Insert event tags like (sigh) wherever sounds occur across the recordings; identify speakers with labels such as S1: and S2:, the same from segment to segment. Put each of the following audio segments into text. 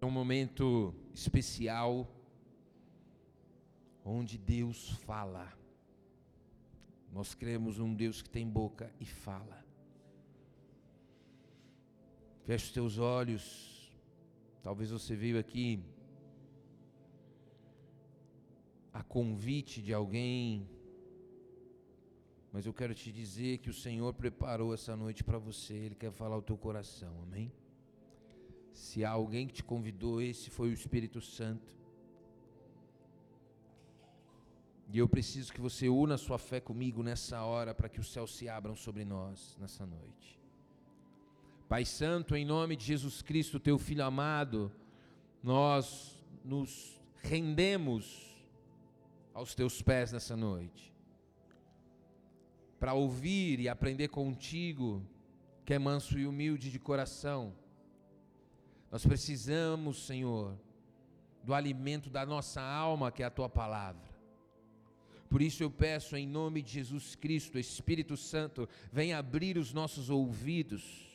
S1: É um momento especial onde Deus fala. Nós cremos num Deus que tem boca e fala. Feche os teus olhos. Talvez você veio aqui a convite de alguém, mas eu quero te dizer que o Senhor preparou essa noite para você, Ele quer falar o teu coração, amém? Se há alguém que te convidou, esse foi o Espírito Santo. E eu preciso que você una sua fé comigo nessa hora para que os céus se abram sobre nós nessa noite. Pai Santo, em nome de Jesus Cristo, teu Filho amado, nós nos rendemos aos teus pés nessa noite, para ouvir e aprender contigo, que é manso e humilde de coração. Nós precisamos, Senhor, do alimento da nossa alma, que é a tua palavra. Por isso eu peço em nome de Jesus Cristo, Espírito Santo, vem abrir os nossos ouvidos.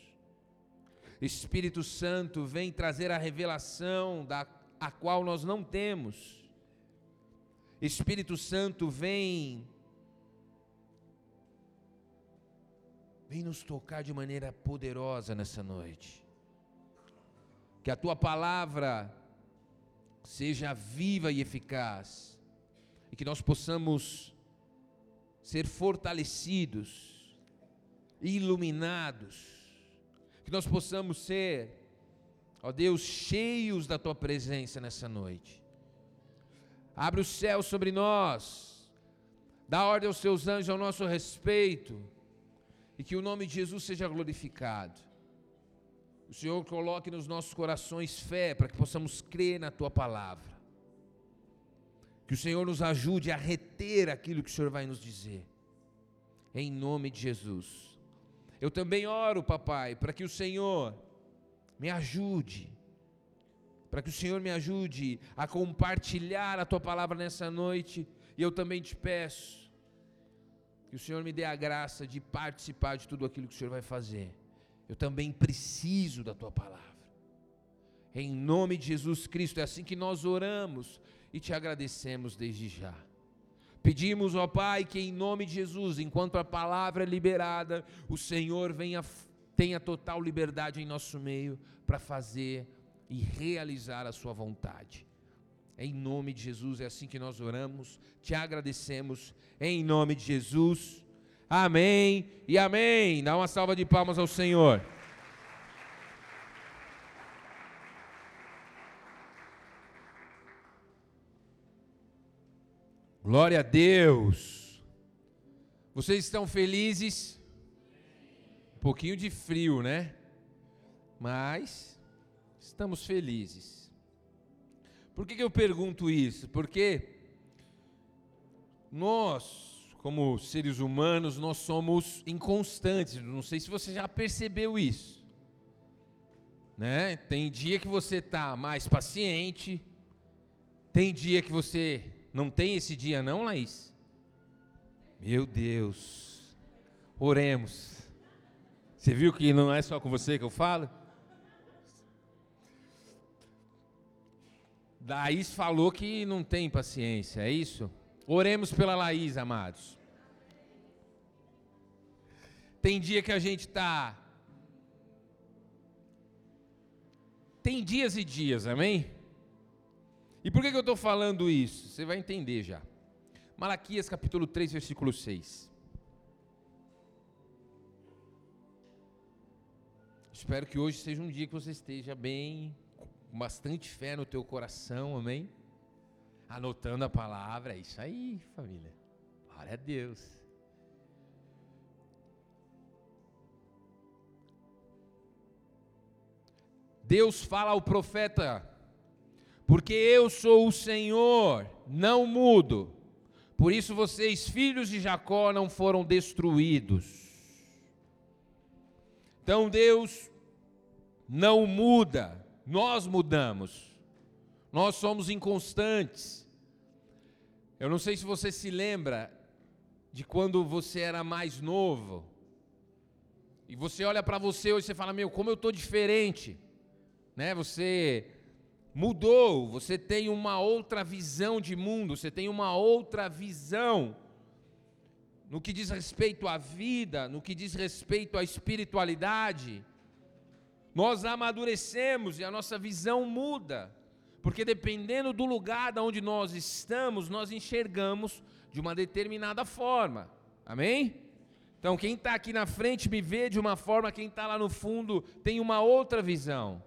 S1: Espírito Santo, vem trazer a revelação da a qual nós não temos. Espírito Santo, vem vem nos tocar de maneira poderosa nessa noite. Que a tua palavra seja viva e eficaz e que nós possamos ser fortalecidos, iluminados, que nós possamos ser, ó Deus, cheios da tua presença nessa noite. Abre o céu sobre nós, dá ordem aos teus anjos ao nosso respeito, e que o nome de Jesus seja glorificado. O Senhor coloque nos nossos corações fé para que possamos crer na tua palavra. Que o Senhor nos ajude a reter aquilo que o Senhor vai nos dizer. Em nome de Jesus. Eu também oro, papai, para que o Senhor me ajude para que o Senhor me ajude a compartilhar a tua palavra nessa noite, e eu também te peço que o Senhor me dê a graça de participar de tudo aquilo que o Senhor vai fazer. Eu também preciso da tua palavra. Em nome de Jesus Cristo, é assim que nós oramos e te agradecemos desde já. Pedimos, ó Pai, que em nome de Jesus, enquanto a palavra é liberada, o Senhor venha tenha total liberdade em nosso meio para fazer e realizar a sua vontade. Em nome de Jesus, é assim que nós oramos, te agradecemos, em nome de Jesus. Amém e amém. Dá uma salva de palmas ao Senhor. Glória a Deus. Vocês estão felizes? Um pouquinho de frio, né? Mas estamos felizes. Por que, que eu pergunto isso? Porque nós, como seres humanos, nós somos inconstantes. Não sei se você já percebeu isso. Né? Tem dia que você está mais paciente, tem dia que você não tem esse dia, não, Laís? Meu Deus, oremos. Você viu que não é só com você que eu falo? Laís falou que não tem paciência, é isso? Oremos pela Laís, amados. Tem dia que a gente está. Tem dias e dias, amém? E por que, que eu estou falando isso? Você vai entender já. Malaquias capítulo 3, versículo 6. Espero que hoje seja um dia que você esteja bem com bastante fé no teu coração, amém? Anotando a palavra, é isso aí, família. Glória a Deus. Deus fala ao profeta, porque eu sou o Senhor, não mudo. Por isso vocês, filhos de Jacó, não foram destruídos. Então Deus não muda. Nós mudamos. Nós somos inconstantes. Eu não sei se você se lembra de quando você era mais novo. E você olha para você hoje e fala: "Meu, como eu tô diferente". Né? Você mudou, você tem uma outra visão de mundo, você tem uma outra visão no que diz respeito à vida, no que diz respeito à espiritualidade. Nós amadurecemos e a nossa visão muda, porque dependendo do lugar onde nós estamos, nós enxergamos de uma determinada forma. Amém? Então, quem está aqui na frente me vê de uma forma, quem está lá no fundo tem uma outra visão.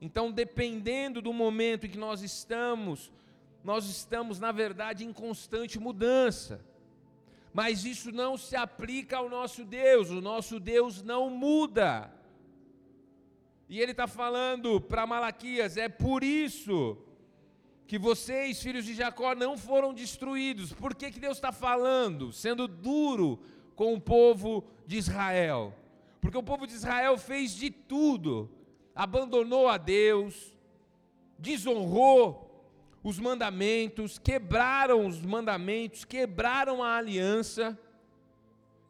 S1: Então, dependendo do momento em que nós estamos, nós estamos, na verdade, em constante mudança. Mas isso não se aplica ao nosso Deus, o nosso Deus não muda. E ele está falando para Malaquias: é por isso que vocês, filhos de Jacó, não foram destruídos. Por que, que Deus está falando, sendo duro com o povo de Israel? Porque o povo de Israel fez de tudo abandonou a Deus, desonrou os mandamentos, quebraram os mandamentos, quebraram a aliança.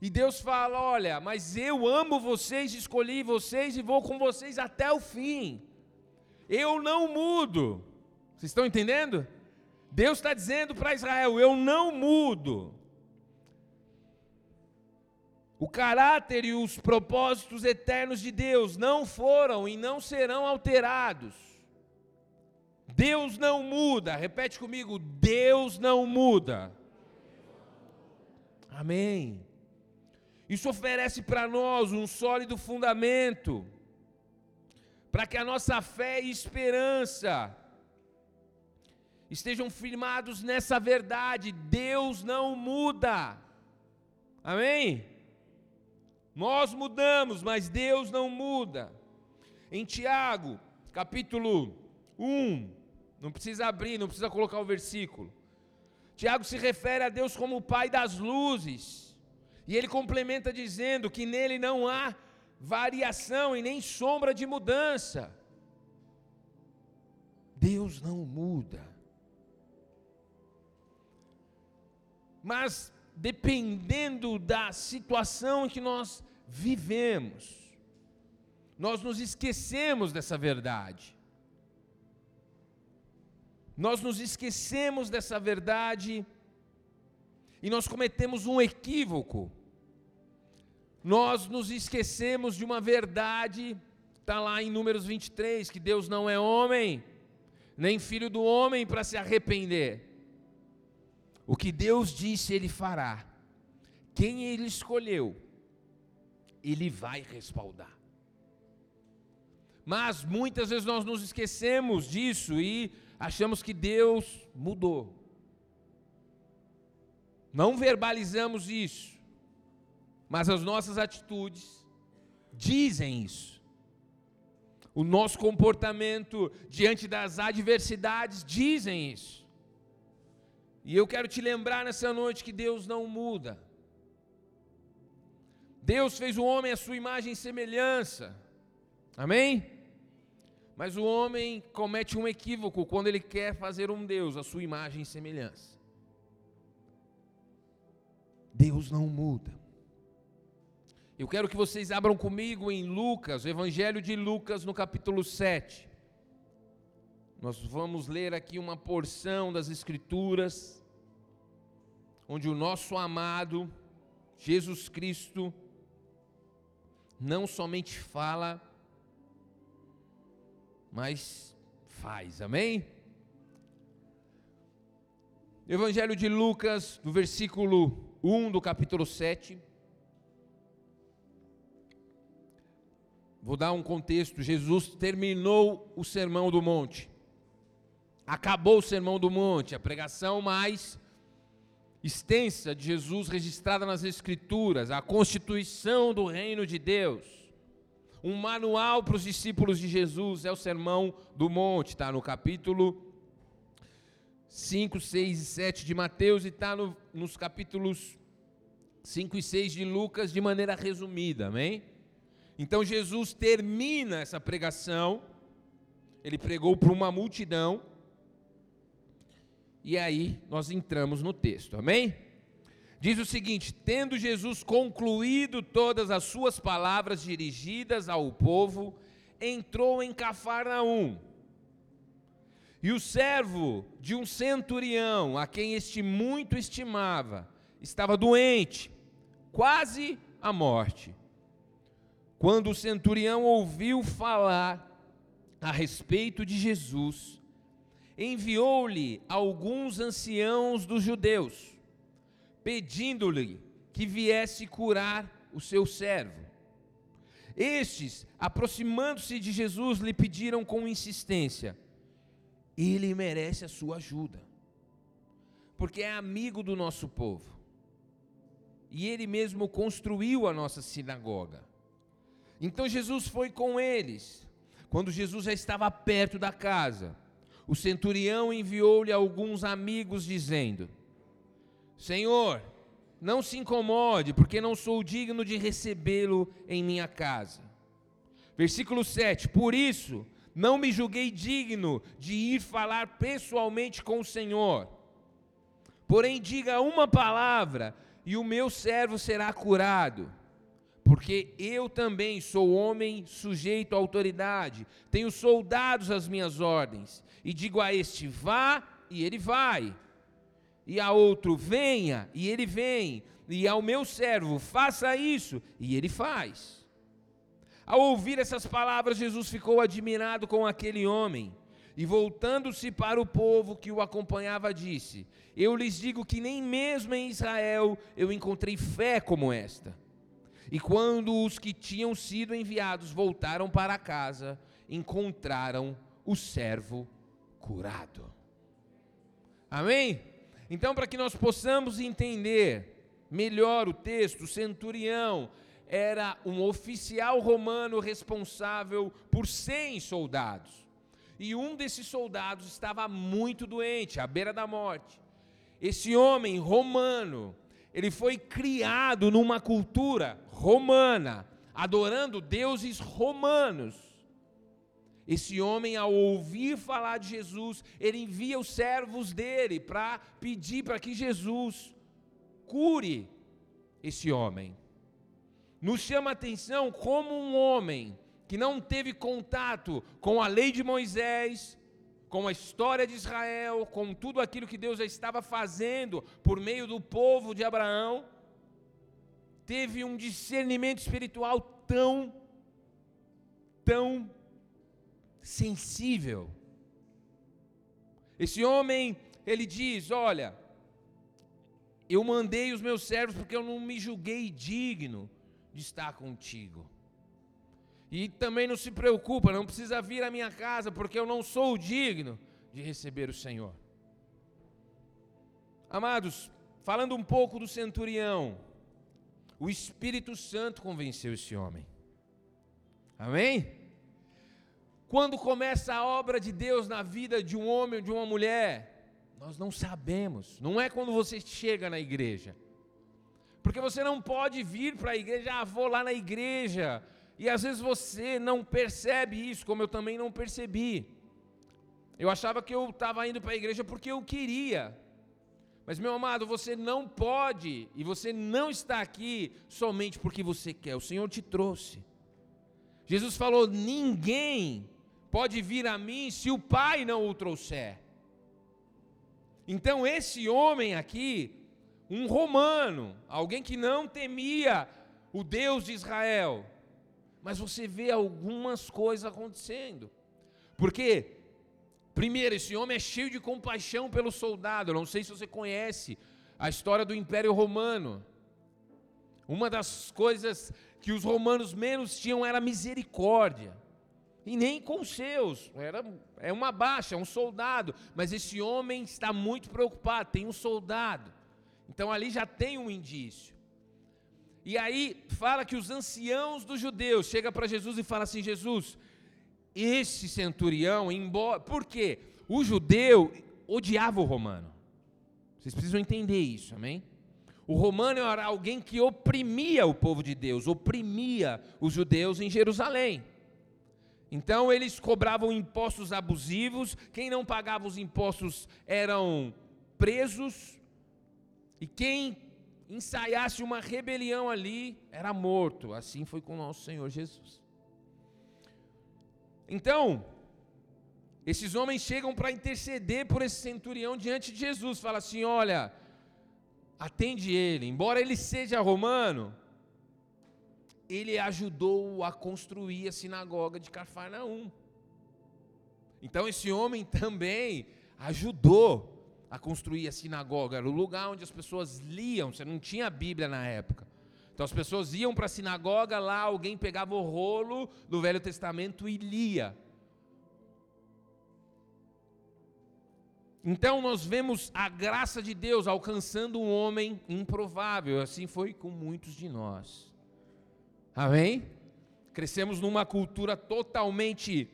S1: E Deus fala: Olha, mas eu amo vocês, escolhi vocês e vou com vocês até o fim. Eu não mudo. Vocês estão entendendo? Deus está dizendo para Israel: Eu não mudo. O caráter e os propósitos eternos de Deus não foram e não serão alterados. Deus não muda, repete comigo: Deus não muda. Amém. Isso oferece para nós um sólido fundamento, para que a nossa fé e esperança estejam firmados nessa verdade: Deus não muda. Amém? Nós mudamos, mas Deus não muda. Em Tiago, capítulo 1, não precisa abrir, não precisa colocar o versículo. Tiago se refere a Deus como o Pai das luzes. E ele complementa dizendo que nele não há variação e nem sombra de mudança. Deus não muda. Mas dependendo da situação em que nós vivemos. Nós nos esquecemos dessa verdade. Nós nos esquecemos dessa verdade e nós cometemos um equívoco. Nós nos esquecemos de uma verdade, está lá em Números 23, que Deus não é homem, nem filho do homem para se arrepender. O que Deus disse, Ele fará. Quem Ele escolheu, ele vai respaldar. Mas muitas vezes nós nos esquecemos disso e achamos que Deus mudou. Não verbalizamos isso, mas as nossas atitudes dizem isso. O nosso comportamento diante das adversidades dizem isso. E eu quero te lembrar nessa noite que Deus não muda. Deus fez o homem à sua imagem e semelhança. Amém? Mas o homem comete um equívoco quando ele quer fazer um Deus à sua imagem e semelhança. Deus não muda. Eu quero que vocês abram comigo em Lucas, o Evangelho de Lucas, no capítulo 7. Nós vamos ler aqui uma porção das Escrituras, onde o nosso amado Jesus Cristo não somente fala, mas faz, amém? Evangelho de Lucas, do versículo 1 do capítulo 7. Vou dar um contexto. Jesus terminou o sermão do monte. Acabou o sermão do monte, a pregação mais extensa de Jesus registrada nas Escrituras, a constituição do reino de Deus. Um manual para os discípulos de Jesus é o Sermão do Monte, está no capítulo 5, 6 e 7 de Mateus e está no, nos capítulos 5 e 6 de Lucas de maneira resumida, amém? Então Jesus termina essa pregação, ele pregou para uma multidão, e aí nós entramos no texto, amém? Diz o seguinte: tendo Jesus concluído todas as suas palavras dirigidas ao povo, entrou em Cafarnaum. E o servo de um centurião, a quem este muito estimava, estava doente, quase à morte. Quando o centurião ouviu falar a respeito de Jesus, enviou-lhe alguns anciãos dos judeus, pedindo-lhe que viesse curar o seu servo. Estes, aproximando-se de Jesus, lhe pediram com insistência: Ele merece a sua ajuda, porque é amigo do nosso povo. E ele mesmo construiu a nossa sinagoga. Então Jesus foi com eles. Quando Jesus já estava perto da casa, o centurião enviou-lhe alguns amigos, dizendo: Senhor, não se incomode, porque não sou digno de recebê-lo em minha casa. Versículo 7: Por isso, não me julguei digno de ir falar pessoalmente com o Senhor. Porém, diga uma palavra, e o meu servo será curado. Porque eu também sou homem sujeito à autoridade, tenho soldados às minhas ordens, e digo a este: vá, e ele vai. E a outro venha, e ele vem, e ao meu servo faça isso, e ele faz. Ao ouvir essas palavras, Jesus ficou admirado com aquele homem, e voltando-se para o povo que o acompanhava, disse: Eu lhes digo que nem mesmo em Israel eu encontrei fé como esta. E quando os que tinham sido enviados voltaram para casa, encontraram o servo curado. Amém? Então, para que nós possamos entender melhor o texto, o centurião era um oficial romano responsável por 100 soldados. E um desses soldados estava muito doente, à beira da morte. Esse homem romano, ele foi criado numa cultura romana, adorando deuses romanos. Esse homem, ao ouvir falar de Jesus, ele envia os servos dele para pedir para que Jesus cure esse homem. Nos chama a atenção como um homem que não teve contato com a lei de Moisés, com a história de Israel, com tudo aquilo que Deus já estava fazendo por meio do povo de Abraão, teve um discernimento espiritual tão, tão sensível. Esse homem, ele diz: Olha, eu mandei os meus servos porque eu não me julguei digno de estar contigo. E também não se preocupa, não precisa vir à minha casa, porque eu não sou digno de receber o Senhor. Amados, falando um pouco do centurião, o Espírito Santo convenceu esse homem. Amém? Quando começa a obra de Deus na vida de um homem ou de uma mulher, nós não sabemos. Não é quando você chega na igreja. Porque você não pode vir para a igreja, ah, vou lá na igreja. E às vezes você não percebe isso, como eu também não percebi. Eu achava que eu estava indo para a igreja porque eu queria. Mas, meu amado, você não pode e você não está aqui somente porque você quer. O Senhor te trouxe. Jesus falou: ninguém pode vir a mim se o Pai não o trouxer. Então, esse homem aqui, um romano, alguém que não temia o Deus de Israel, mas você vê algumas coisas acontecendo. Porque, primeiro, esse homem é cheio de compaixão pelo soldado. Eu não sei se você conhece a história do Império Romano. Uma das coisas que os romanos menos tinham era misericórdia e nem com os seus. Era, é uma baixa, é um soldado. Mas esse homem está muito preocupado, tem um soldado. Então ali já tem um indício. E aí fala que os anciãos dos judeus chega para Jesus e fala assim: Jesus, esse centurião, embora. Por quê? O judeu odiava o romano. Vocês precisam entender isso, amém? O romano era alguém que oprimia o povo de Deus, oprimia os judeus em Jerusalém. Então eles cobravam impostos abusivos, quem não pagava os impostos eram presos, e quem ensaiasse uma rebelião ali era morto. Assim foi com nosso Senhor Jesus. Então, esses homens chegam para interceder por esse centurião diante de Jesus. Fala assim: olha, atende ele, embora ele seja romano, ele ajudou a construir a sinagoga de Cafarnaum. Então esse homem também ajudou a construir a sinagoga, era o lugar onde as pessoas liam, você não tinha Bíblia na época. Então as pessoas iam para a sinagoga, lá alguém pegava o rolo do Velho Testamento e lia. Então nós vemos a graça de Deus alcançando um homem improvável, assim foi com muitos de nós. Amém? Crescemos numa cultura totalmente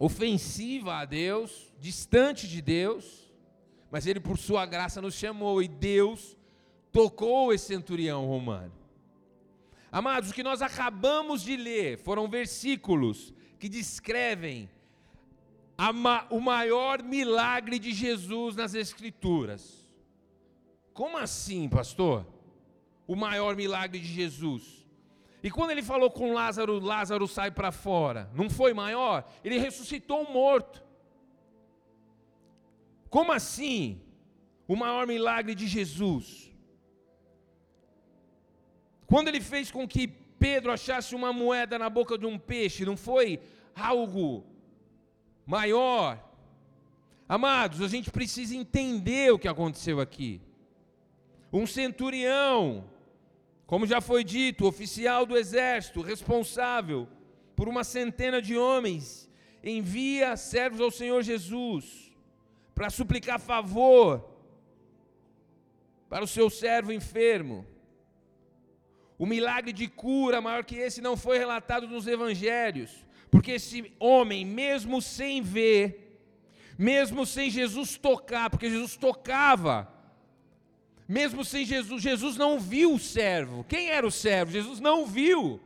S1: ofensiva a Deus, distante de Deus, mas Ele, por Sua graça, nos chamou e Deus tocou esse centurião romano. Amados, o que nós acabamos de ler foram versículos que descrevem ma o maior milagre de Jesus nas Escrituras. Como assim, pastor? o maior milagre de Jesus. E quando ele falou com Lázaro, Lázaro sai para fora, não foi maior? Ele ressuscitou um morto. Como assim? O maior milagre de Jesus. Quando ele fez com que Pedro achasse uma moeda na boca de um peixe, não foi algo maior? Amados, a gente precisa entender o que aconteceu aqui. Um centurião como já foi dito, oficial do exército, responsável por uma centena de homens, envia servos ao Senhor Jesus para suplicar favor para o seu servo enfermo. O milagre de cura maior que esse não foi relatado nos evangelhos, porque esse homem, mesmo sem ver, mesmo sem Jesus tocar, porque Jesus tocava, mesmo sem Jesus, Jesus não viu o servo. Quem era o servo? Jesus não viu.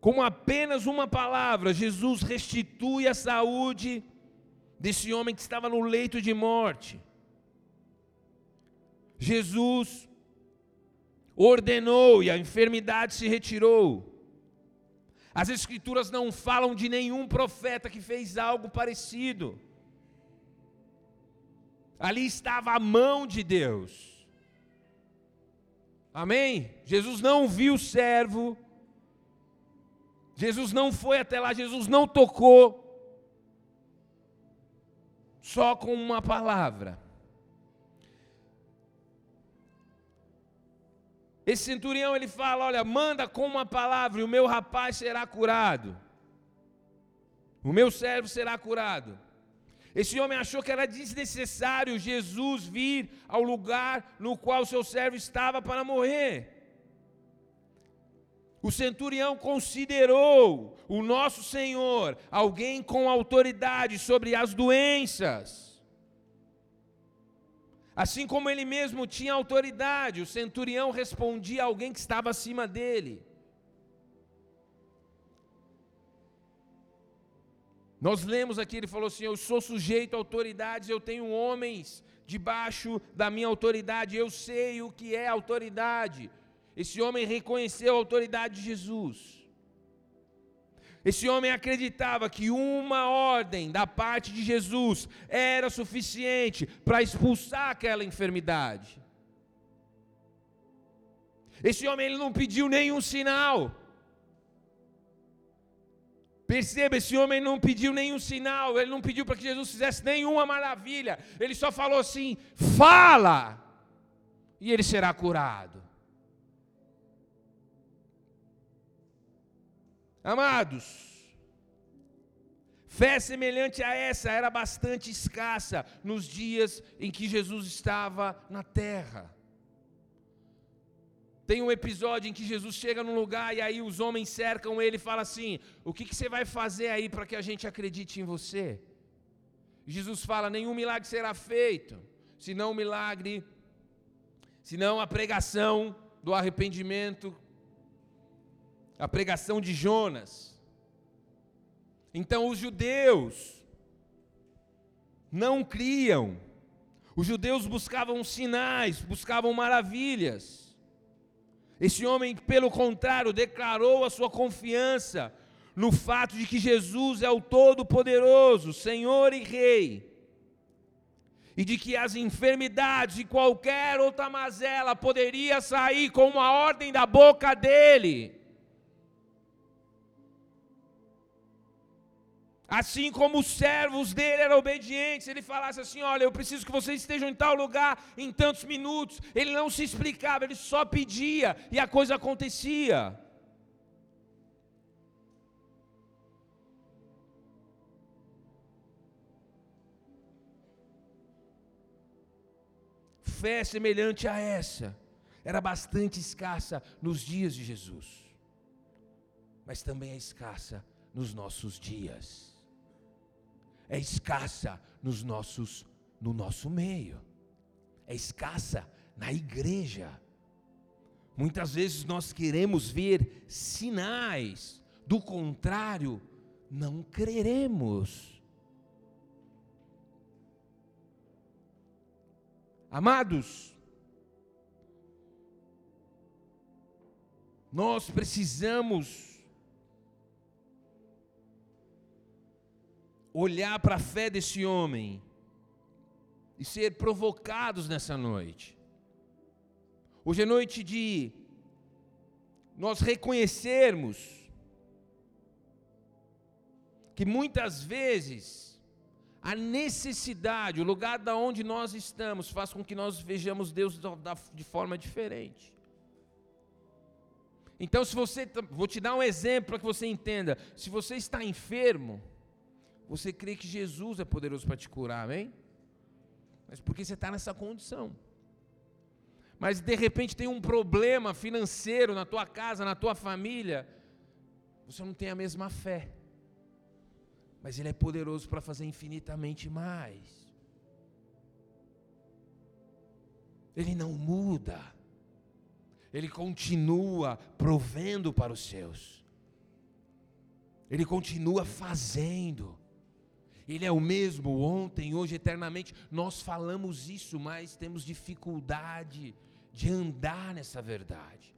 S1: Com apenas uma palavra, Jesus restitui a saúde desse homem que estava no leito de morte. Jesus ordenou e a enfermidade se retirou. As Escrituras não falam de nenhum profeta que fez algo parecido. Ali estava a mão de Deus. Amém? Jesus não viu o servo. Jesus não foi até lá, Jesus não tocou. Só com uma palavra. Esse centurião ele fala: Olha, manda com uma palavra e o meu rapaz será curado. O meu servo será curado. Esse homem achou que era desnecessário Jesus vir ao lugar no qual seu servo estava para morrer. O centurião considerou o nosso Senhor alguém com autoridade sobre as doenças. Assim como ele mesmo tinha autoridade, o centurião respondia a alguém que estava acima dele. Nós lemos aqui, ele falou assim: Eu sou sujeito a autoridades, eu tenho homens debaixo da minha autoridade, eu sei o que é autoridade. Esse homem reconheceu a autoridade de Jesus. Esse homem acreditava que uma ordem da parte de Jesus era suficiente para expulsar aquela enfermidade. Esse homem ele não pediu nenhum sinal. Perceba, esse homem não pediu nenhum sinal, ele não pediu para que Jesus fizesse nenhuma maravilha, ele só falou assim: fala, e ele será curado. Amados, fé semelhante a essa era bastante escassa nos dias em que Jesus estava na terra. Tem um episódio em que Jesus chega num lugar e aí os homens cercam ele e falam assim: O que, que você vai fazer aí para que a gente acredite em você? Jesus fala: Nenhum milagre será feito, senão o milagre, senão a pregação do arrependimento, a pregação de Jonas. Então os judeus não criam, os judeus buscavam sinais, buscavam maravilhas. Esse homem, pelo contrário, declarou a sua confiança no fato de que Jesus é o Todo-Poderoso, Senhor e Rei, e de que as enfermidades e qualquer outra mazela poderia sair com uma ordem da boca dele. Assim como os servos dele eram obedientes, ele falasse assim: Olha, eu preciso que vocês estejam em tal lugar em tantos minutos. Ele não se explicava, ele só pedia e a coisa acontecia. Fé semelhante a essa era bastante escassa nos dias de Jesus, mas também é escassa nos nossos dias é escassa nos nossos, no nosso meio, é escassa na igreja. Muitas vezes nós queremos ver sinais, do contrário, não creremos. Amados, nós precisamos olhar para a fé desse homem e ser provocados nessa noite. Hoje é noite de nós reconhecermos que muitas vezes a necessidade, o lugar da onde nós estamos, faz com que nós vejamos Deus de forma diferente. Então, se você, vou te dar um exemplo para que você entenda. Se você está enfermo, você crê que Jesus é poderoso para te curar, amém? Mas porque você está nessa condição. Mas de repente tem um problema financeiro na tua casa, na tua família, você não tem a mesma fé. Mas Ele é poderoso para fazer infinitamente mais. Ele não muda. Ele continua provendo para os seus. Ele continua fazendo. Ele é o mesmo ontem, hoje, eternamente. Nós falamos isso, mas temos dificuldade de andar nessa verdade.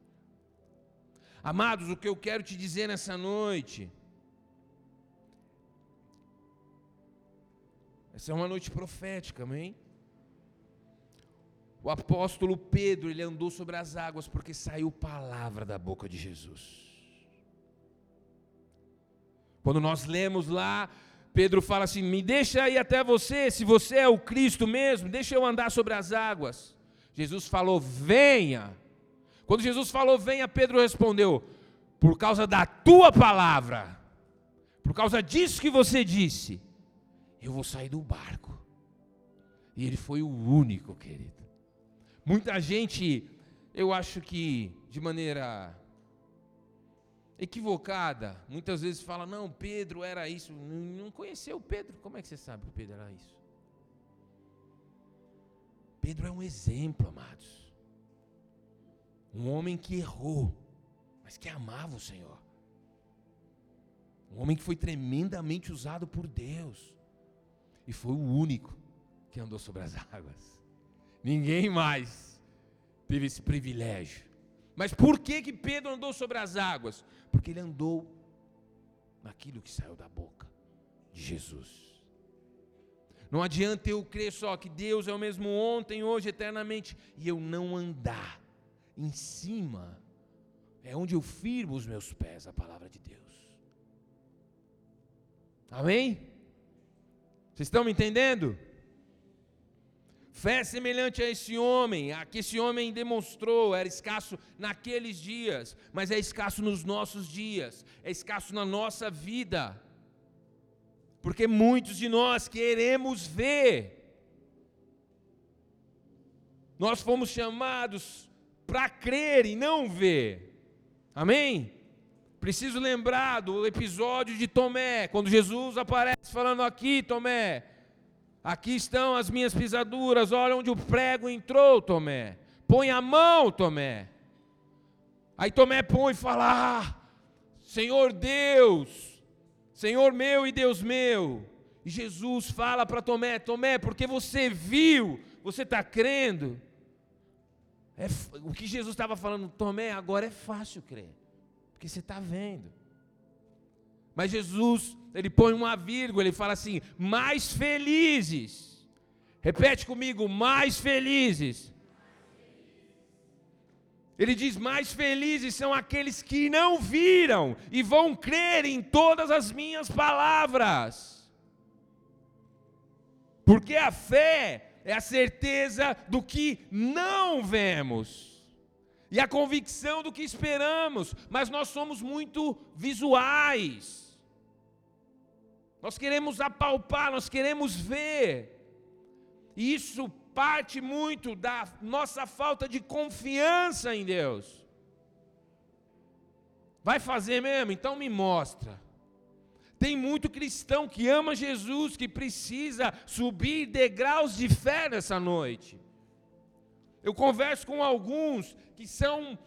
S1: Amados, o que eu quero te dizer nessa noite. Essa é uma noite profética, amém? O apóstolo Pedro, ele andou sobre as águas porque saiu palavra da boca de Jesus. Quando nós lemos lá Pedro fala assim: Me deixa ir até você, se você é o Cristo mesmo, deixa eu andar sobre as águas. Jesus falou: Venha. Quando Jesus falou: Venha, Pedro respondeu: Por causa da tua palavra, por causa disso que você disse, eu vou sair do barco. E ele foi o único, querido. Muita gente, eu acho que de maneira equivocada, muitas vezes fala: não, Pedro era isso. Não conheceu Pedro. Como é que você sabe que Pedro era isso? Pedro é um exemplo, amados. Um homem que errou, mas que amava o Senhor. Um homem que foi tremendamente usado por Deus. E foi o único que andou sobre as (laughs) águas. Ninguém mais teve esse privilégio. Mas por que que Pedro andou sobre as águas? Porque ele andou naquilo que saiu da boca de Jesus. Não adianta eu crer só que Deus é o mesmo ontem, hoje, eternamente, e eu não andar em cima, é onde eu firmo os meus pés, a palavra de Deus. Amém? Vocês estão me entendendo? Fé semelhante a esse homem, a que esse homem demonstrou, era escasso naqueles dias, mas é escasso nos nossos dias, é escasso na nossa vida, porque muitos de nós queremos ver, nós fomos chamados para crer e não ver, amém? Preciso lembrar do episódio de Tomé, quando Jesus aparece falando aqui, Tomé, Aqui estão as minhas pisaduras, olha onde o prego entrou, Tomé. Põe a mão, Tomé. Aí Tomé põe e fala: ah, Senhor Deus, Senhor meu e Deus meu. E Jesus fala para Tomé: Tomé, porque você viu, você está crendo. É, o que Jesus estava falando, Tomé, agora é fácil crer, porque você está vendo. Mas Jesus, ele põe uma vírgula, ele fala assim: mais felizes. Repete comigo, mais felizes. Ele diz: mais felizes são aqueles que não viram e vão crer em todas as minhas palavras. Porque a fé é a certeza do que não vemos e a convicção do que esperamos, mas nós somos muito visuais. Nós queremos apalpar, nós queremos ver. E isso parte muito da nossa falta de confiança em Deus. Vai fazer mesmo? Então me mostra. Tem muito cristão que ama Jesus, que precisa subir degraus de fé nessa noite. Eu converso com alguns que são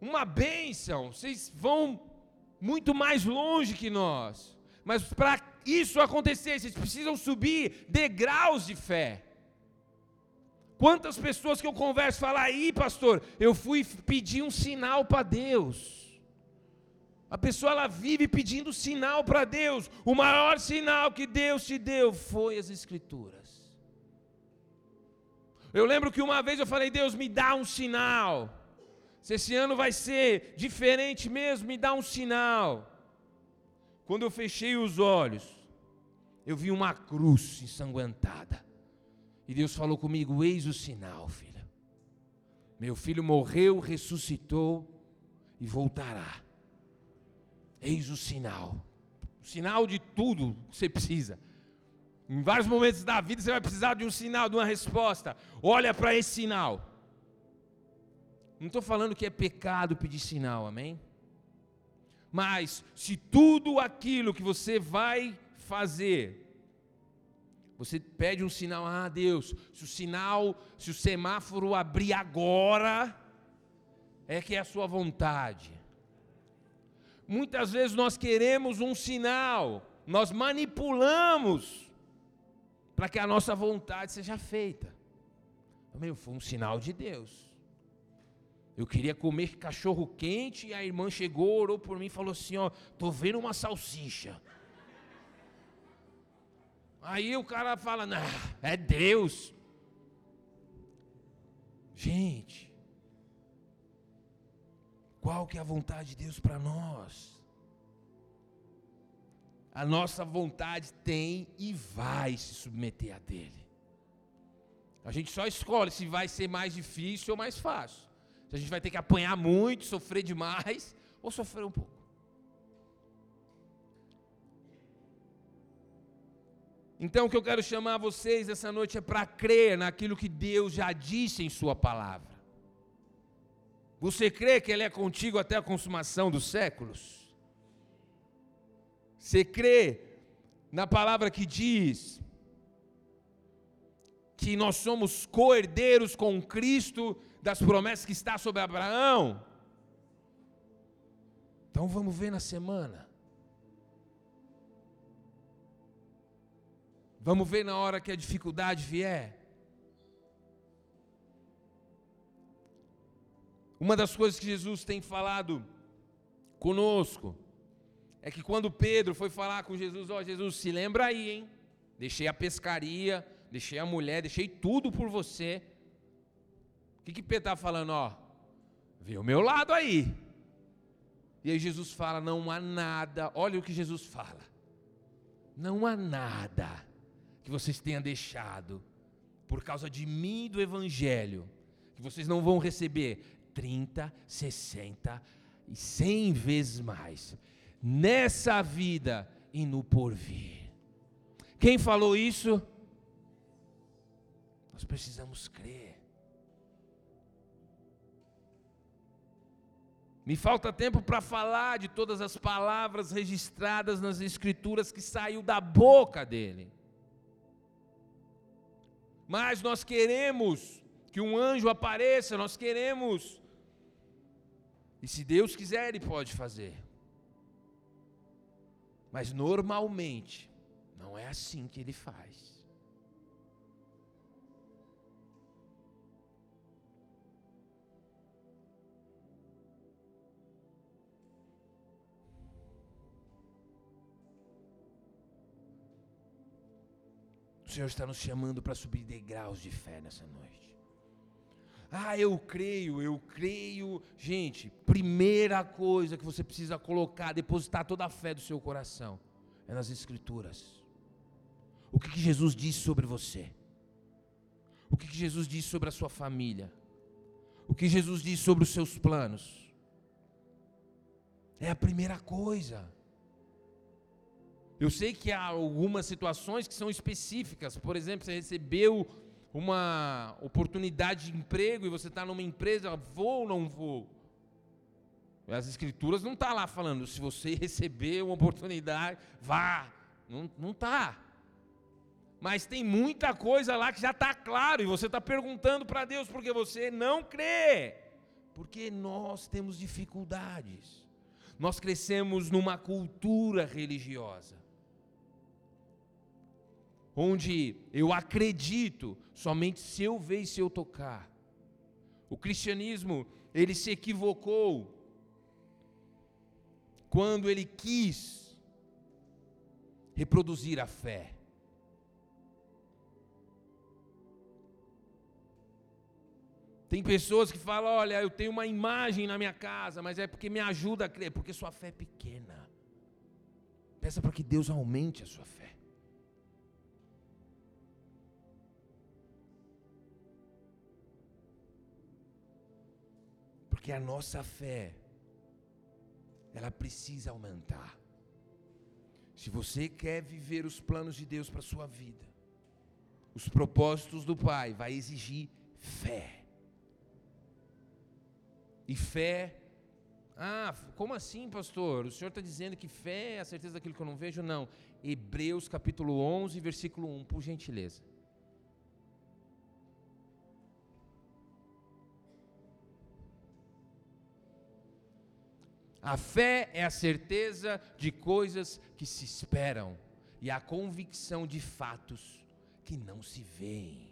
S1: uma bênção, vocês vão muito mais longe que nós. Mas para isso acontecer, vocês precisam subir degraus de fé. Quantas pessoas que eu converso falam aí, pastor, eu fui pedir um sinal para Deus. A pessoa ela vive pedindo sinal para Deus. O maior sinal que Deus te deu foi as Escrituras. Eu lembro que uma vez eu falei: Deus, me dá um sinal. Se esse ano vai ser diferente mesmo, me dá um sinal. Quando eu fechei os olhos, eu vi uma cruz ensanguentada. E Deus falou comigo: Eis o sinal, filha. Meu filho morreu, ressuscitou e voltará. Eis o sinal. O sinal de tudo que você precisa. Em vários momentos da vida você vai precisar de um sinal, de uma resposta. Olha para esse sinal. Não estou falando que é pecado pedir sinal, amém? Mas se tudo aquilo que você vai fazer, você pede um sinal, ah Deus, se o sinal, se o semáforo abrir agora, é que é a sua vontade. Muitas vezes nós queremos um sinal, nós manipulamos para que a nossa vontade seja feita. Meu, foi um sinal de Deus. Eu queria comer cachorro quente e a irmã chegou, orou por mim e falou assim: Ó, tô vendo uma salsicha. Aí o cara fala: Não, é Deus. Gente, qual que é a vontade de Deus para nós? A nossa vontade tem e vai se submeter a dele. A gente só escolhe se vai ser mais difícil ou mais fácil. Se a gente vai ter que apanhar muito, sofrer demais ou sofrer um pouco. Então o que eu quero chamar vocês essa noite é para crer naquilo que Deus já disse em Sua palavra. Você crê que Ele é contigo até a consumação dos séculos? Você crê na palavra que diz que nós somos co-herdeiros com Cristo das promessas que está sobre Abraão? Então vamos ver na semana. Vamos ver na hora que a dificuldade vier. Uma das coisas que Jesus tem falado conosco é que quando Pedro foi falar com Jesus, ó oh, Jesus, se lembra aí, hein? Deixei a pescaria, deixei a mulher, deixei tudo por você. O que, que Pedro está falando? Ó, vê o meu lado aí. E aí Jesus fala: não há nada, olha o que Jesus fala. Não há nada que vocês tenham deixado por causa de mim e do Evangelho, que vocês não vão receber 30, 60 e 100 vezes mais. Nessa vida e no porvir. Quem falou isso? Nós precisamos crer. Me falta tempo para falar de todas as palavras registradas nas Escrituras que saiu da boca dele. Mas nós queremos que um anjo apareça, nós queremos e se Deus quiser, Ele pode fazer. Mas normalmente, não é assim que ele faz. O Senhor está nos chamando para subir degraus de fé nessa noite. Ah, eu creio, eu creio. Gente, primeira coisa que você precisa colocar, depositar toda a fé do seu coração, é nas Escrituras. O que, que Jesus disse sobre você? O que, que Jesus disse sobre a sua família? O que Jesus disse sobre os seus planos? É a primeira coisa. Eu sei que há algumas situações que são específicas. Por exemplo, você recebeu uma oportunidade de emprego e você está numa empresa, vou ou não vou? As escrituras não estão tá lá falando, se você receber uma oportunidade, vá. Não está. Mas tem muita coisa lá que já está claro, e você está perguntando para Deus porque você não crê. Porque nós temos dificuldades. Nós crescemos numa cultura religiosa onde eu acredito somente se eu ver e se eu tocar. O cristianismo, ele se equivocou quando ele quis reproduzir a fé. Tem pessoas que falam: olha, eu tenho uma imagem na minha casa, mas é porque me ajuda a crer, porque sua fé é pequena. Peça para que Deus aumente a sua fé. Porque a nossa fé, ela precisa aumentar. Se você quer viver os planos de Deus para a sua vida, os propósitos do Pai, vai exigir fé. E fé. Ah, como assim, pastor? O senhor está dizendo que fé é a certeza daquilo que eu não vejo? Não. Hebreus capítulo 11, versículo 1, por gentileza. A fé é a certeza de coisas que se esperam e a convicção de fatos que não se veem.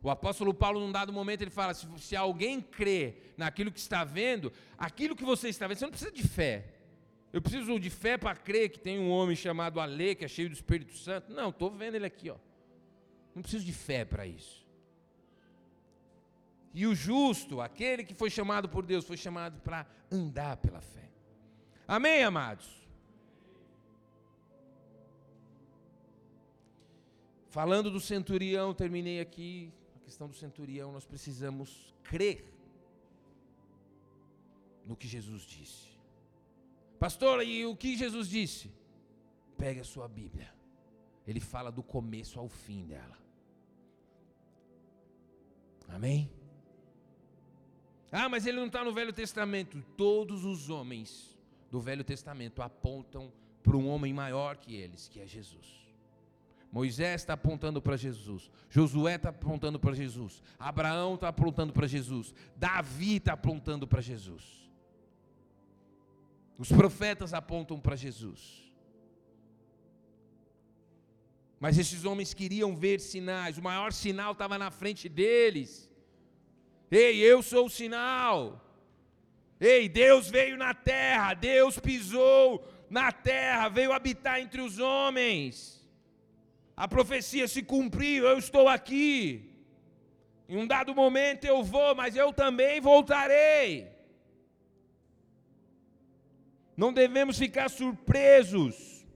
S1: O apóstolo Paulo, num dado momento, ele fala: se, se alguém crê naquilo que está vendo, aquilo que você está vendo, você não precisa de fé. Eu preciso de fé para crer que tem um homem chamado Ale, que é cheio do Espírito Santo. Não, estou vendo ele aqui, ó. Não preciso de fé para isso. E o justo, aquele que foi chamado por Deus, foi chamado para andar pela fé. Amém, amados? Falando do centurião, terminei aqui. A questão do centurião, nós precisamos crer no que Jesus disse. Pastor, e o que Jesus disse? Pegue a sua Bíblia. Ele fala do começo ao fim dela. Amém? Ah, mas ele não está no Velho Testamento. Todos os homens do Velho Testamento apontam para um homem maior que eles, que é Jesus. Moisés está apontando para Jesus, Josué está apontando para Jesus, Abraão está apontando para Jesus, Davi está apontando para Jesus. Os profetas apontam para Jesus. Mas esses homens queriam ver sinais, o maior sinal estava na frente deles. Ei, eu sou o sinal. Ei, Deus veio na terra, Deus pisou na terra, veio habitar entre os homens. A profecia se cumpriu, eu estou aqui. Em um dado momento eu vou, mas eu também voltarei. Não devemos ficar surpresos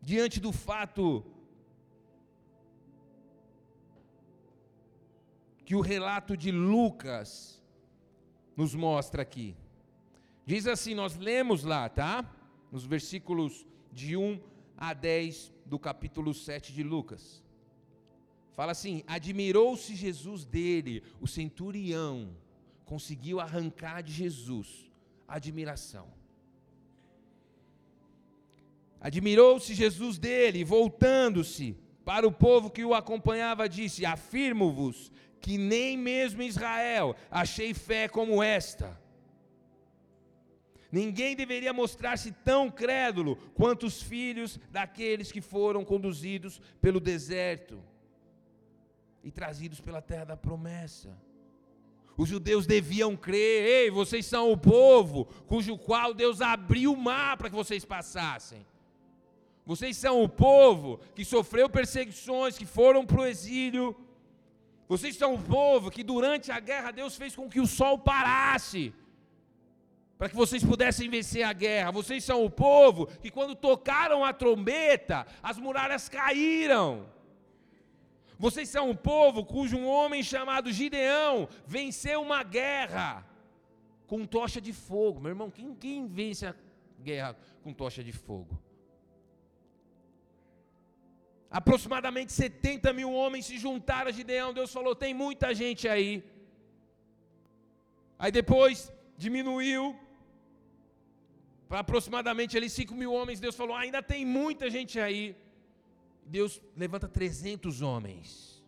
S1: diante do fato que o relato de Lucas nos mostra aqui. Diz assim, nós lemos lá, tá? Nos versículos de 1 a 10 do capítulo 7 de Lucas. Fala assim: admirou-se Jesus dele, o centurião conseguiu arrancar de Jesus admiração. Admirou-se Jesus dele, voltando-se para o povo que o acompanhava, disse: Afirmo-vos que nem mesmo em Israel achei fé como esta. Ninguém deveria mostrar-se tão crédulo quanto os filhos daqueles que foram conduzidos pelo deserto e trazidos pela terra da promessa. Os judeus deviam crer, ei, vocês são o povo cujo qual Deus abriu o mar para que vocês passassem. Vocês são o povo que sofreu perseguições, que foram para o exílio. Vocês são o povo que durante a guerra Deus fez com que o sol parasse, para que vocês pudessem vencer a guerra. Vocês são o povo que, quando tocaram a trombeta, as muralhas caíram. Vocês são um povo cujo um homem chamado Gideão venceu uma guerra com tocha de fogo. Meu irmão, quem, quem vence a guerra com tocha de fogo? Aproximadamente 70 mil homens se juntaram a Gideão. Deus falou: tem muita gente aí. Aí depois diminuiu para aproximadamente ali 5 mil homens. Deus falou: ainda tem muita gente aí. Deus levanta 300 homens.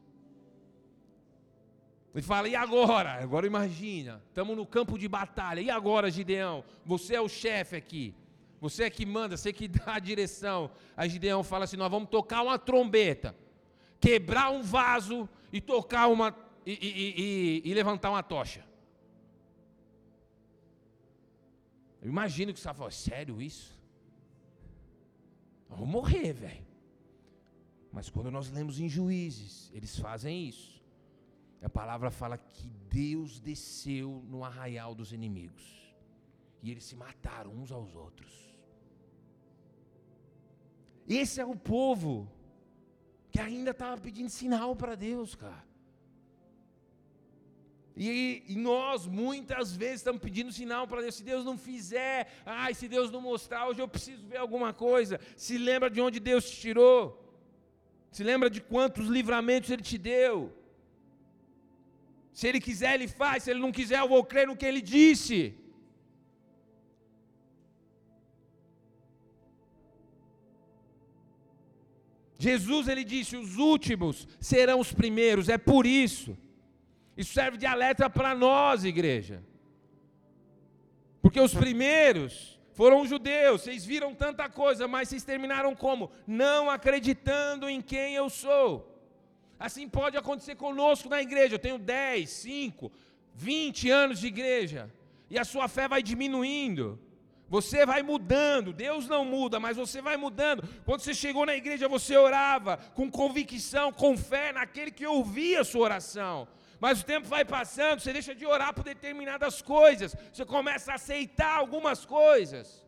S1: Ele fala: e agora? Agora imagina, estamos no campo de batalha. E agora, Gideão? Você é o chefe aqui. Você é que manda, você que (laughs) dá a direção. Aí Gideão fala assim: nós vamos tocar uma trombeta, quebrar um vaso e tocar uma. e, e, e, e levantar uma tocha. Eu imagino que você fala, sério isso? Nós vamos morrer, velho. Mas quando nós lemos em Juízes, eles fazem isso. A palavra fala que Deus desceu no arraial dos inimigos. E eles se mataram uns aos outros. Esse é o povo que ainda estava pedindo sinal para Deus, cara. E, e, nós muitas vezes estamos pedindo sinal para Deus. Se Deus não fizer, ai, se Deus não mostrar, hoje eu preciso ver alguma coisa. Se lembra de onde Deus te tirou. Se lembra de quantos livramentos Ele te deu. Se Ele quiser, Ele faz. Se Ele não quiser, eu vou crer no que Ele disse. Jesus ele disse: os últimos serão os primeiros. É por isso. Isso serve de alerta para nós, igreja. Porque os primeiros foram os judeus. Vocês viram tanta coisa, mas vocês terminaram como? Não acreditando em quem eu sou. Assim pode acontecer conosco na igreja. Eu tenho 10, 5, 20 anos de igreja. E a sua fé vai diminuindo. Você vai mudando, Deus não muda, mas você vai mudando. Quando você chegou na igreja, você orava com convicção, com fé naquele que ouvia a sua oração. Mas o tempo vai passando, você deixa de orar por determinadas coisas, você começa a aceitar algumas coisas.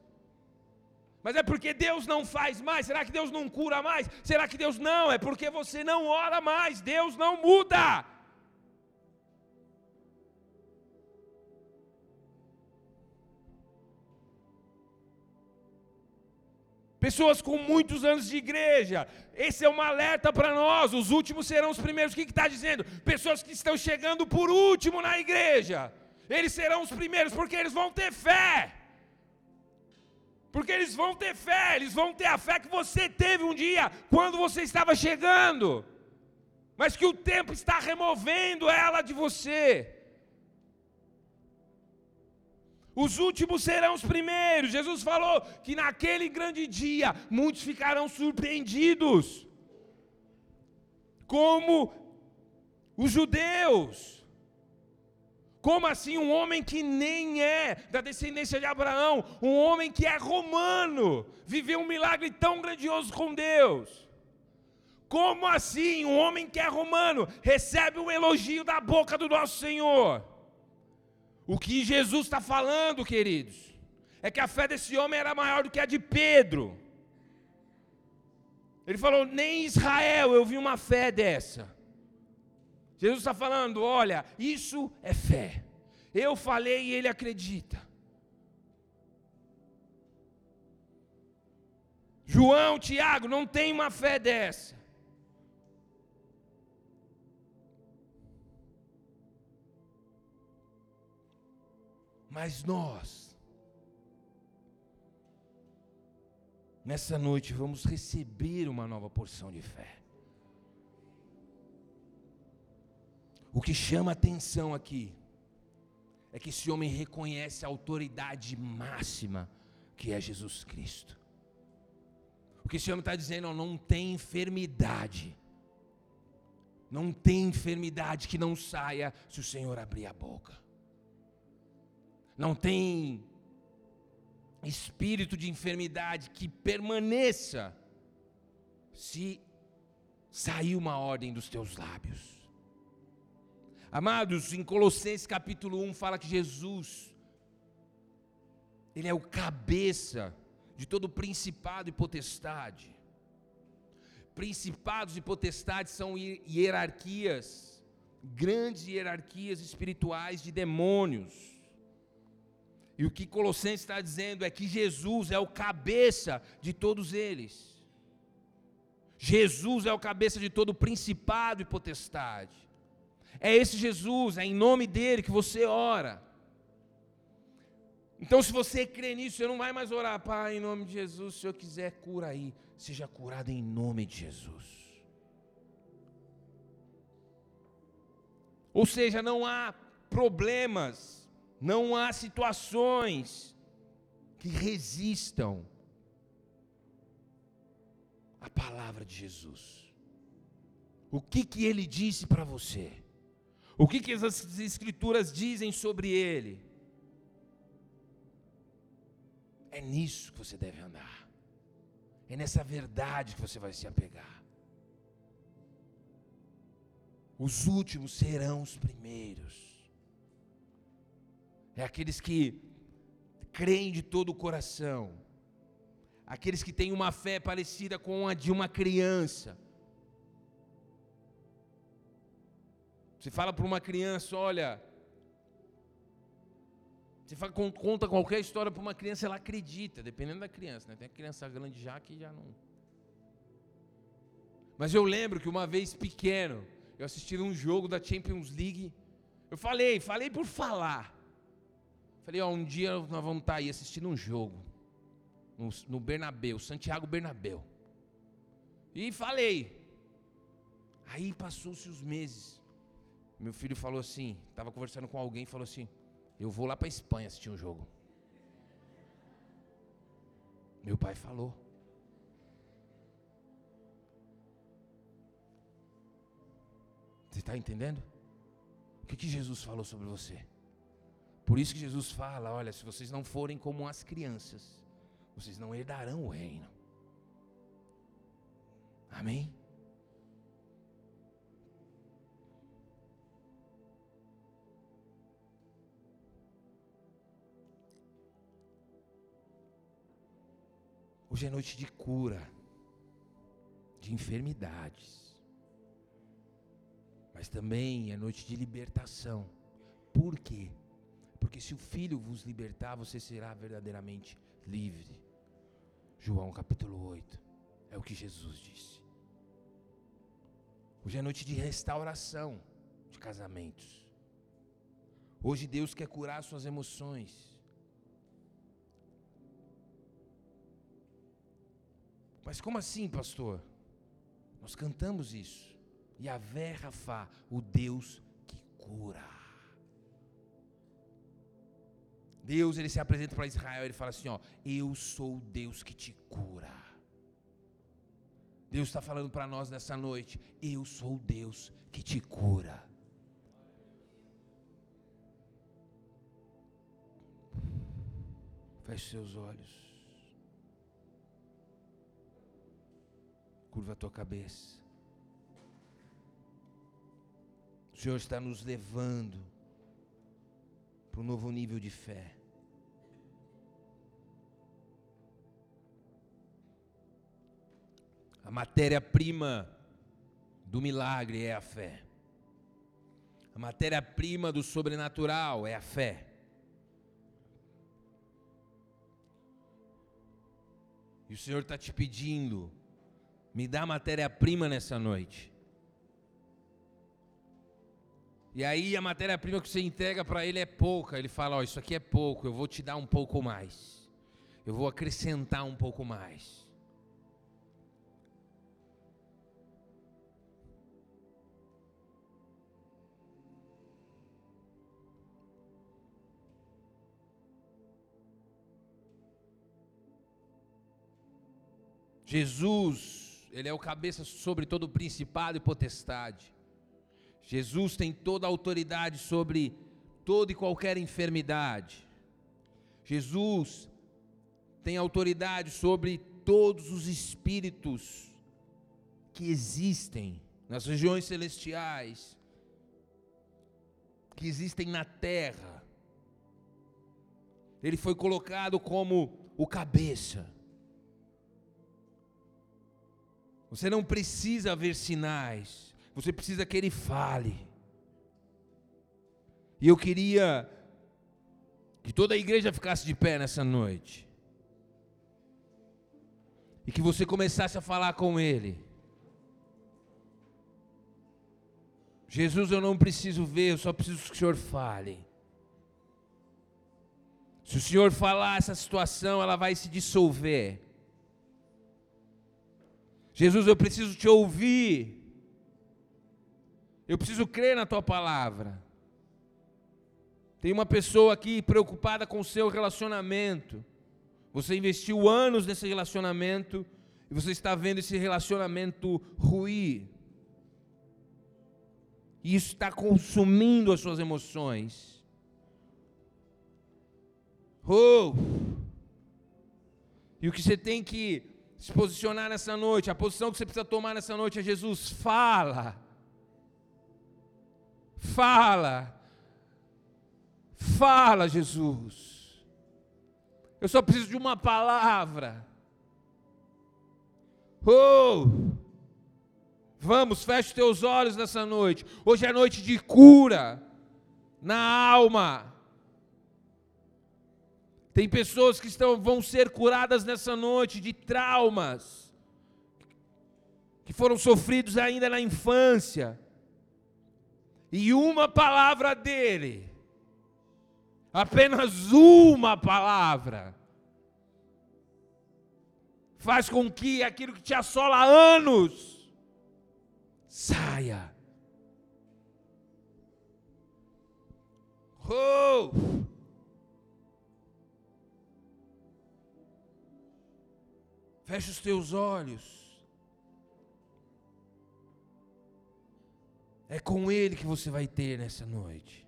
S1: Mas é porque Deus não faz mais? Será que Deus não cura mais? Será que Deus não? É porque você não ora mais, Deus não muda. Pessoas com muitos anos de igreja. Esse é um alerta para nós. Os últimos serão os primeiros. O que está dizendo? Pessoas que estão chegando por último na igreja. Eles serão os primeiros porque eles vão ter fé. Porque eles vão ter fé, eles vão ter a fé que você teve um dia quando você estava chegando, mas que o tempo está removendo ela de você. Os últimos serão os primeiros. Jesus falou que naquele grande dia muitos ficarão surpreendidos. Como os judeus. Como assim um homem que nem é da descendência de Abraão, um homem que é romano, viveu um milagre tão grandioso com Deus? Como assim um homem que é romano recebe um elogio da boca do nosso Senhor? O que Jesus está falando, queridos, é que a fé desse homem era maior do que a de Pedro. Ele falou: nem em Israel eu vi uma fé dessa. Jesus está falando: olha, isso é fé. Eu falei e ele acredita. João, Tiago, não tem uma fé dessa. Mas nós, nessa noite, vamos receber uma nova porção de fé. O que chama atenção aqui é que esse homem reconhece a autoridade máxima que é Jesus Cristo. O que esse homem está dizendo, não tem enfermidade. Não tem enfermidade que não saia se o Senhor abrir a boca não tem espírito de enfermidade que permaneça se sair uma ordem dos teus lábios. Amados, em Colossenses capítulo 1 fala que Jesus, Ele é o cabeça de todo principado e potestade. Principados e potestades são hierarquias, grandes hierarquias espirituais de demônios. E o que Colossenses está dizendo é que Jesus é o cabeça de todos eles. Jesus é o cabeça de todo principado e potestade. É esse Jesus, é em nome dele que você ora. Então, se você crê nisso, você não vai mais orar, Pai, em nome de Jesus, se eu quiser, cura aí. Seja curado em nome de Jesus. Ou seja, não há problemas, não há situações que resistam à palavra de Jesus. O que que ele disse para você? O que que as escrituras dizem sobre ele? É nisso que você deve andar. É nessa verdade que você vai se apegar. Os últimos serão os primeiros. É aqueles que creem de todo o coração. Aqueles que têm uma fé parecida com a de uma criança. Você fala para uma criança: olha, você fala, conta qualquer história para uma criança, ela acredita, dependendo da criança. Né? Tem criança grande já que já não. Mas eu lembro que uma vez pequeno, eu assisti um jogo da Champions League. Eu falei, falei por falar. Falei, ó, um dia nós vamos estar tá aí assistindo um jogo. No, no Bernabeu, Santiago Bernabeu. E falei. Aí passou-se os meses. Meu filho falou assim, estava conversando com alguém e falou assim: eu vou lá para Espanha assistir um jogo. Meu pai falou. Você está entendendo? O que, que Jesus falou sobre você? Por isso que Jesus fala: olha, se vocês não forem como as crianças, vocês não herdarão o reino. Amém? Hoje é noite de cura, de enfermidades, mas também é noite de libertação. Por quê? Porque se o Filho vos libertar, você será verdadeiramente livre. João capítulo 8, é o que Jesus disse. Hoje é noite de restauração de casamentos. Hoje Deus quer curar suas emoções. Mas como assim, pastor? Nós cantamos isso. E a Rafa, o Deus que cura. Deus, ele se apresenta para Israel, ele fala assim, ó, eu sou o Deus que te cura. Deus está falando para nós nessa noite, eu sou o Deus que te cura. Feche seus olhos. Curva a tua cabeça. O Senhor está nos levando para um novo nível de fé. A matéria-prima do milagre é a fé. A matéria-prima do sobrenatural é a fé. E o Senhor está te pedindo me dá matéria-prima nessa noite. E aí a matéria-prima que você entrega para ele é pouca. Ele fala: Ó, oh, isso aqui é pouco, eu vou te dar um pouco mais. Eu vou acrescentar um pouco mais. Jesus ele é o cabeça sobre todo principado e potestade. Jesus tem toda a autoridade sobre toda e qualquer enfermidade. Jesus tem autoridade sobre todos os espíritos que existem nas regiões celestiais, que existem na terra. Ele foi colocado como o cabeça. Você não precisa ver sinais, você precisa que ele fale. E eu queria que toda a igreja ficasse de pé nessa noite. E que você começasse a falar com ele. Jesus, eu não preciso ver, eu só preciso que o Senhor fale. Se o Senhor falar essa situação, ela vai se dissolver. Jesus, eu preciso te ouvir. Eu preciso crer na tua palavra. Tem uma pessoa aqui preocupada com o seu relacionamento. Você investiu anos nesse relacionamento e você está vendo esse relacionamento ruir. E isso está consumindo as suas emoções. Oh! E o que você tem que se posicionar nessa noite, a posição que você precisa tomar nessa noite é Jesus, fala. Fala. Fala, Jesus. Eu só preciso de uma palavra. Oh! Vamos, feche os teus olhos nessa noite. Hoje é noite de cura na alma. Tem pessoas que estão, vão ser curadas nessa noite de traumas que foram sofridos ainda na infância. E uma palavra dele, apenas uma palavra, faz com que aquilo que te assola há anos saia. Oh! Feche os teus olhos. É com Ele que você vai ter nessa noite.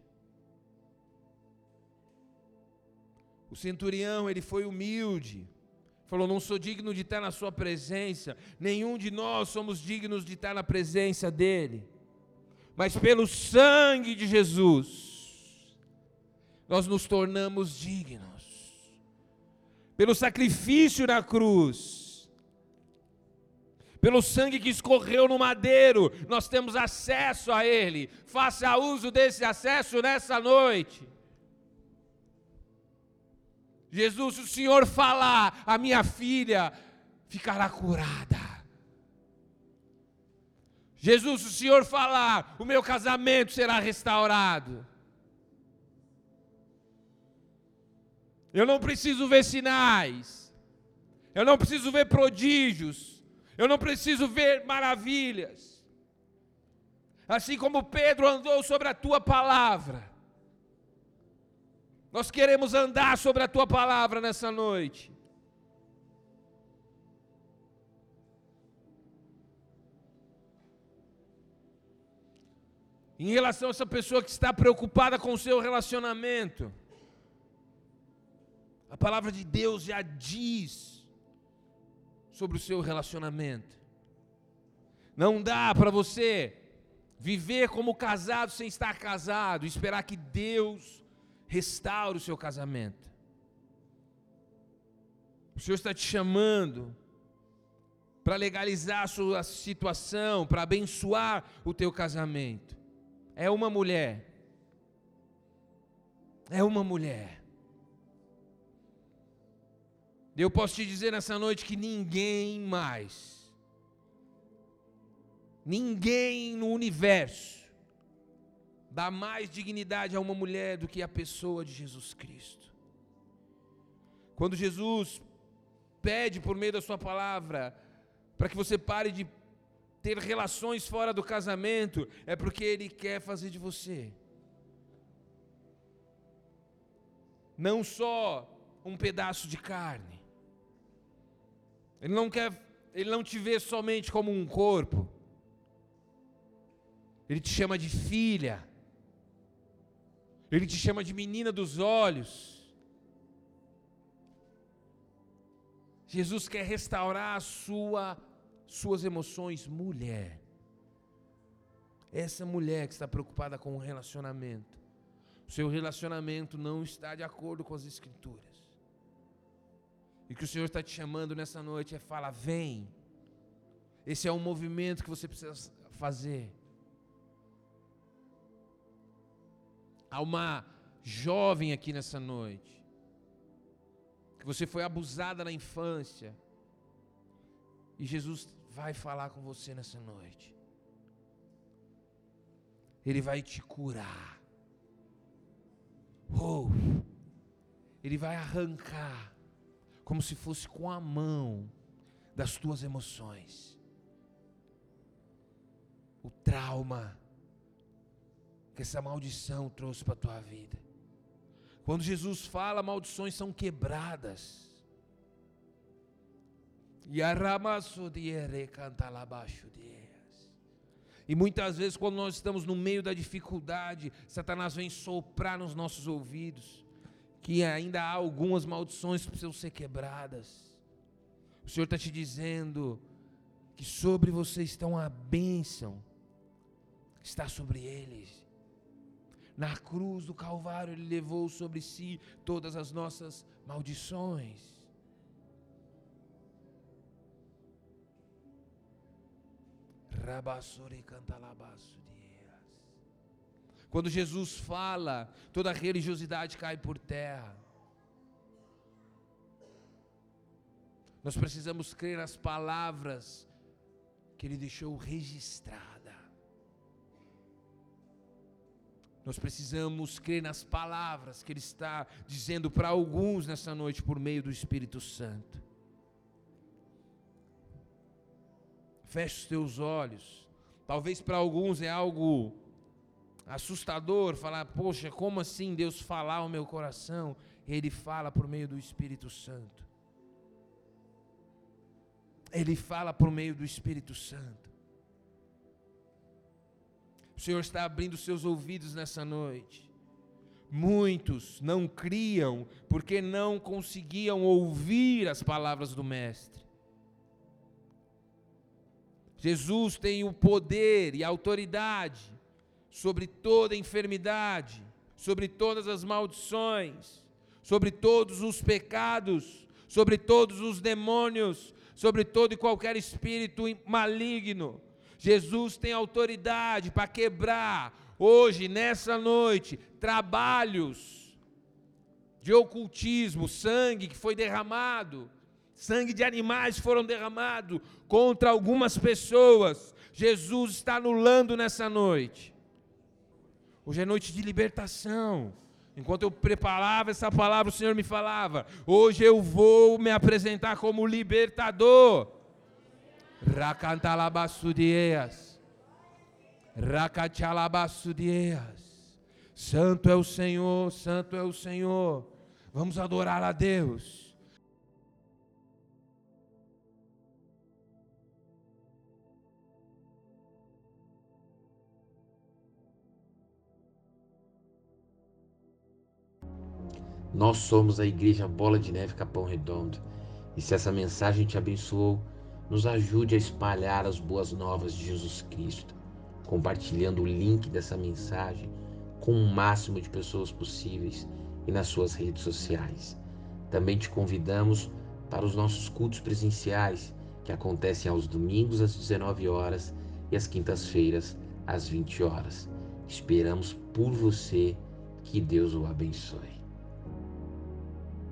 S1: O centurião, ele foi humilde. Falou: Não sou digno de estar na Sua presença, nenhum de nós somos dignos de estar na presença dEle, mas pelo sangue de Jesus, nós nos tornamos dignos, pelo sacrifício na cruz, pelo sangue que escorreu no madeiro, nós temos acesso a Ele, faça uso desse acesso nessa noite. Jesus, se o Senhor falar, a minha filha ficará curada. Jesus, se o Senhor falar, o meu casamento será restaurado. Eu não preciso ver sinais, eu não preciso ver prodígios, eu não preciso ver maravilhas. Assim como Pedro andou sobre a tua palavra, nós queremos andar sobre a tua palavra nessa noite. Em relação a essa pessoa que está preocupada com o seu relacionamento, a palavra de Deus já diz sobre o seu relacionamento. Não dá para você viver como casado sem estar casado, esperar que Deus restaure o seu casamento. O Senhor está te chamando para legalizar a sua situação, para abençoar o teu casamento. É uma mulher. É uma mulher. Eu posso te dizer nessa noite que ninguém mais, ninguém no universo, dá mais dignidade a uma mulher do que a pessoa de Jesus Cristo. Quando Jesus pede por meio da Sua palavra para que você pare de ter relações fora do casamento, é porque Ele quer fazer de você não só um pedaço de carne, Ele não quer, Ele não te vê somente como um corpo, Ele te chama de filha. Ele te chama de menina dos olhos. Jesus quer restaurar sua suas emoções, mulher. Essa mulher que está preocupada com o relacionamento, seu relacionamento não está de acordo com as Escrituras. E que o Senhor está te chamando nessa noite é fala, vem. Esse é um movimento que você precisa fazer. Há uma jovem aqui nessa noite, que você foi abusada na infância, e Jesus vai falar com você nessa noite. Ele vai te curar. Oh, ele vai arrancar, como se fosse com a mão, das tuas emoções, o trauma que essa maldição trouxe para a tua vida. Quando Jesus fala, maldições são quebradas. E muitas vezes, quando nós estamos no meio da dificuldade, Satanás vem soprar nos nossos ouvidos que ainda há algumas maldições que precisam ser quebradas. O Senhor está te dizendo que sobre você está uma bênção, está sobre eles. Na cruz do Calvário, Ele levou sobre si todas as nossas maldições. Quando Jesus fala, toda religiosidade cai por terra. Nós precisamos crer nas palavras que Ele deixou registrada. Nós precisamos crer nas palavras que Ele está dizendo para alguns nessa noite por meio do Espírito Santo. Feche os teus olhos. Talvez para alguns é algo assustador falar, poxa, como assim Deus falar ao meu coração? Ele fala por meio do Espírito Santo. Ele fala por meio do Espírito Santo. O Senhor está abrindo seus ouvidos nessa noite. Muitos não criam porque não conseguiam ouvir as palavras do Mestre. Jesus tem o poder e a autoridade sobre toda enfermidade, sobre todas as maldições, sobre todos os pecados, sobre todos os demônios, sobre todo e qualquer espírito maligno. Jesus tem autoridade para quebrar hoje, nessa noite, trabalhos de ocultismo, sangue que foi derramado sangue de animais foram derramados contra algumas pessoas. Jesus está anulando nessa noite. Hoje é noite de libertação. Enquanto eu preparava essa palavra, o Senhor me falava: hoje eu vou me apresentar como libertador. Racantalabassudias. Racachalabassudias. Santo é o Senhor, santo é o Senhor. Vamos adorar a Deus.
S2: Nós somos a Igreja Bola de Neve Capão Redondo. E se essa mensagem te abençoou, nos ajude a espalhar as boas novas de Jesus Cristo, compartilhando o link dessa mensagem com o máximo de pessoas possíveis e nas suas redes sociais. Também te convidamos para os nossos cultos presenciais, que acontecem aos domingos às 19 horas e às quintas-feiras às 20 horas. Esperamos por você. Que Deus o abençoe.